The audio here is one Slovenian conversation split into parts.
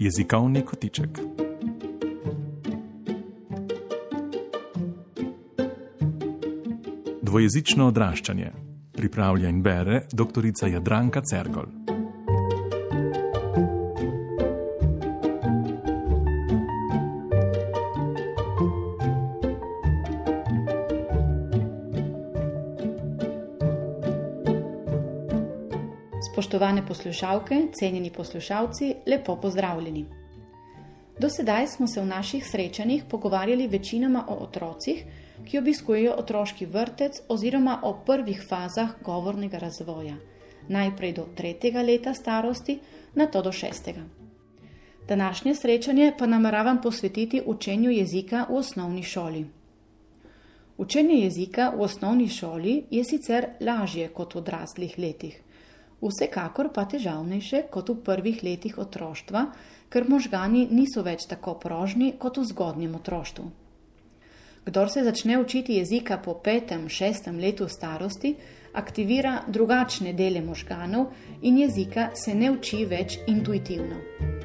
Jezikovni kotiček. Dvojezično odraščanje. Pripravlja in bere dr. Jadranka Cergol. Spoštovane poslušalke, cenjeni poslušalci, lepo pozdravljeni. Do sedaj smo se v naših srečanjih pogovarjali večinoma o otrocih, ki obiskujejo otroški vrtec oziroma o prvih fazah govornega razvoja, najprej do tretjega leta starosti, nato do šestega. Današnje srečanje pa nameravam posvetiti učenju jezika v osnovni šoli. Učenje jezika v osnovni šoli je sicer lažje kot v odraslih letih vsekakor pa težavnejše kot v prvih letih otroštva, ker možgani niso več tako prožni kot v zgodnjem otroštvu. Kdor se začne učiti jezika po petem, šestem letu starosti, aktivira drugačne dele možganov in jezika se ne uči več intuitivno.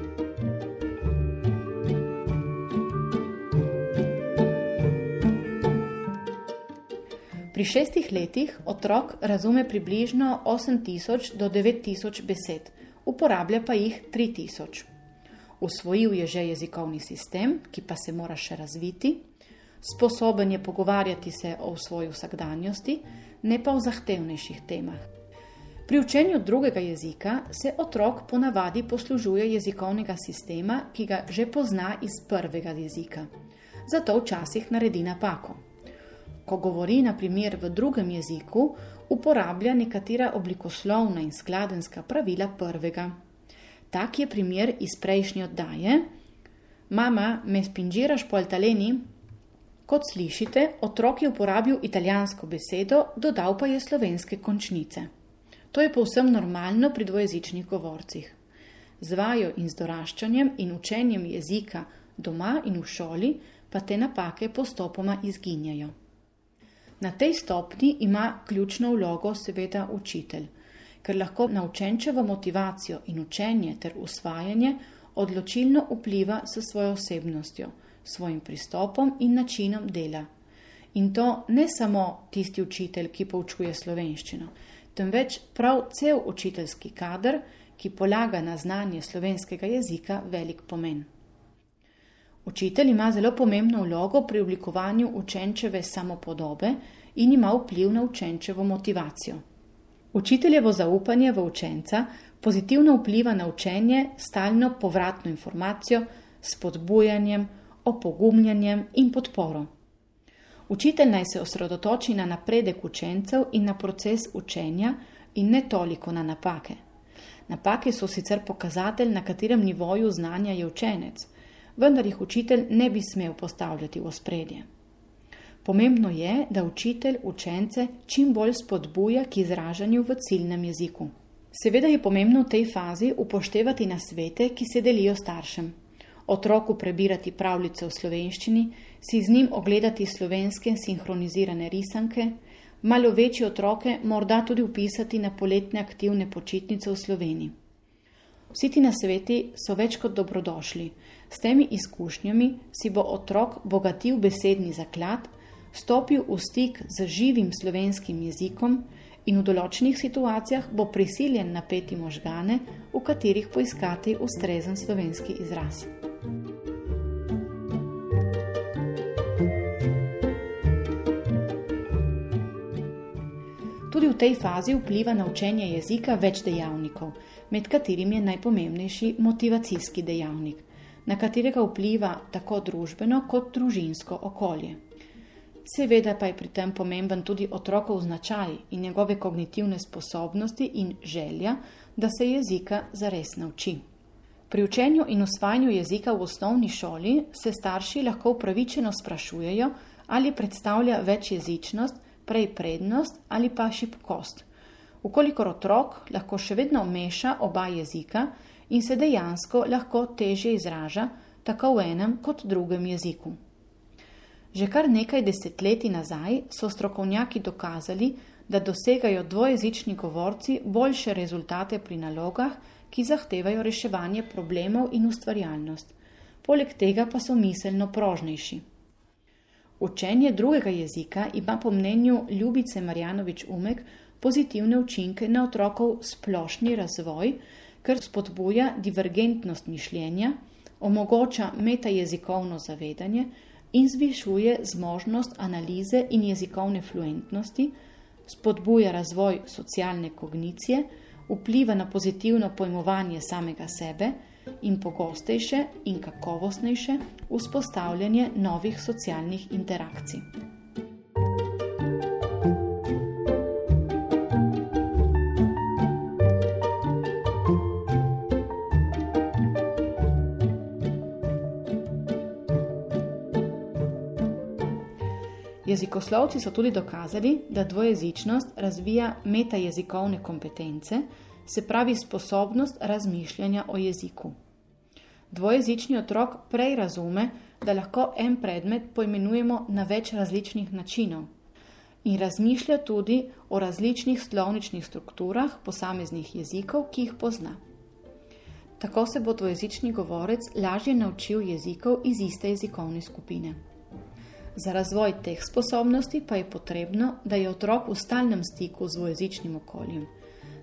Pri šestih letih otrok razume približno 8000 do 9000 besed, uporablja pa jih 3000. Usvojil je že jezikovni sistem, ki pa se mora še razviti, sposoben je pogovarjati se o svoji vsakdanjosti, ne pa o zahtevnejših temah. Pri učenju drugega jezika se otrok ponavadi poslužuje jezikovnega sistema, ki ga že pozna iz prvega jezika. Zato včasih naredi napako ko govori na primer v drugem jeziku, uporablja nekatera oblikoslovna in skladenska pravila prvega. Tak je primer iz prejšnje oddaje: Mama, me spinžiraš po altaleni? Kot slišite, otrok je uporabil italijansko besedo, dodal pa je slovenske končnice. To je povsem normalno pri dvojezičnih govorcih. Z vajo in z doraščanjem in učenjem jezika doma in v šoli pa te napake postopoma izginjajo. Na tej stopni ima ključno vlogo seveda učitelj, ker lahko na učenčevo motivacijo in učenje ter usvajanje odločilno vpliva s svojo osebnostjo, svojim pristopom in načinom dela. In to ne samo tisti učitelj, ki poučuje slovenščino, temveč prav cel učiteljski kader, ki polaga na znanje slovenskega jezika velik pomen. Učitelj ima zelo pomembno vlogo pri oblikovanju učenčeve samopodobe in ima vpliv na učenčevo motivacijo. Učiteljevo zaupanje v učenca pozitivno vpliva na učenje stalno povratno informacijo, spodbujanjem, opogumljanjem in podporo. Učitelj naj se osredotoči na napredek učencev in na proces učenja in ne toliko na napake. Napake so sicer pokazatelj, na katerem nivoju znanja je učenec vendar jih učitelj ne bi smel postavljati v spredje. Pomembno je, da učitelj učence čim bolj spodbuja k izražanju v ciljnem jeziku. Seveda je pomembno v tej fazi upoštevati nasvete, ki se delijo staršem. Otroku prebirati pravljice v slovenščini, si z njim ogledati slovenske sinhronizirane risanke, malo večje otroke morda tudi upisati na poletne aktivne počitnice v Sloveniji. Vsi ti nasveti so več kot dobrodošli. S temi izkušnjami si bo otrok bogatil besedni zaklad, stopil v stik z živim slovenskim jezikom in v določenih situacijah bo prisiljen napeti možgane, v katerih poiskati ustrezen slovenski izraz. Tudi v tej fazi vpliva na učenje jezika več dejavnikov med katerimi je najpomembnejši motivacijski dejavnik, na katerega vpliva tako družbeno kot družinsko okolje. Seveda pa je pri tem pomemben tudi otrokov značaj in njegove kognitivne sposobnosti in želja, da se jezika zares nauči. Pri učenju in usvajanju jezika v osnovni šoli se starši lahko upravičeno sprašujejo, ali predstavlja večjezičnost prej prednost ali pa šibkost ukolikor otrok lahko še vedno meša oba jezika in se dejansko lahko teže izraža tako v enem kot drugem jeziku. Že kar nekaj desetletij nazaj so strokovnjaki dokazali, da dosegajo dvojezični govorci boljše rezultate pri nalogah, ki zahtevajo reševanje problemov in ustvarjalnost. Poleg tega pa so miselno prožnejši. Učenje drugega jezika ima po mnenju Ljubice Marjanovič Umek pozitivne učinke na otrokov splošni razvoj, ker spodbuja divergentnost mišljenja, omogoča metajezikovno zavedanje in zvišuje zmožnost analize in jezikovne fluentnosti, spodbuja razvoj socialne kognicije, vpliva na pozitivno pojmovanje samega sebe in pogostejše in kakovostnejše vzpostavljanje novih socialnih interakcij. Jezikoslovci so tudi dokazali, da dvojezičnost razvija metajezikovne kompetence, se pravi sposobnost razmišljanja o jeziku. Dvojezični otrok prej razume, da lahko en predmet poimenujemo na več različnih načinov in razmišlja tudi o različnih slovničnih strukturah posameznih jezikov, ki jih pozna. Tako se bo dvojezični govorec lažje naučil jezikov iz iste jezikovne skupine. Za razvoj teh sposobnosti pa je potrebno, da je otrok v stalnem stiku z dvojezičnim okoljem.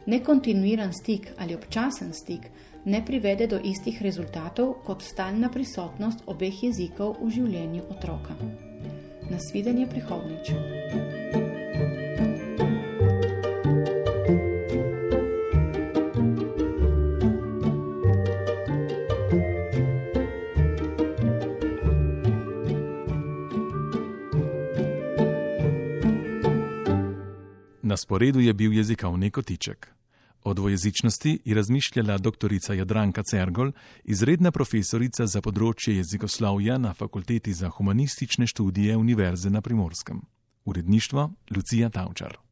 Nekontinuiran stik ali občasen stik ne privede do istih rezultatov kot stalna prisotnost obeh jezikov v življenju otroka. Nasvidenje prihodnič. Na sporedu je bil jezikovni kotiček. O dvojezičnosti je razmišljala dr. Jadranka Cergol, izredna profesorica za področje jezikoslovja na Fakulteti za humanistične študije Univerze na Primorskem. Uredništvo Lucija Tavčar.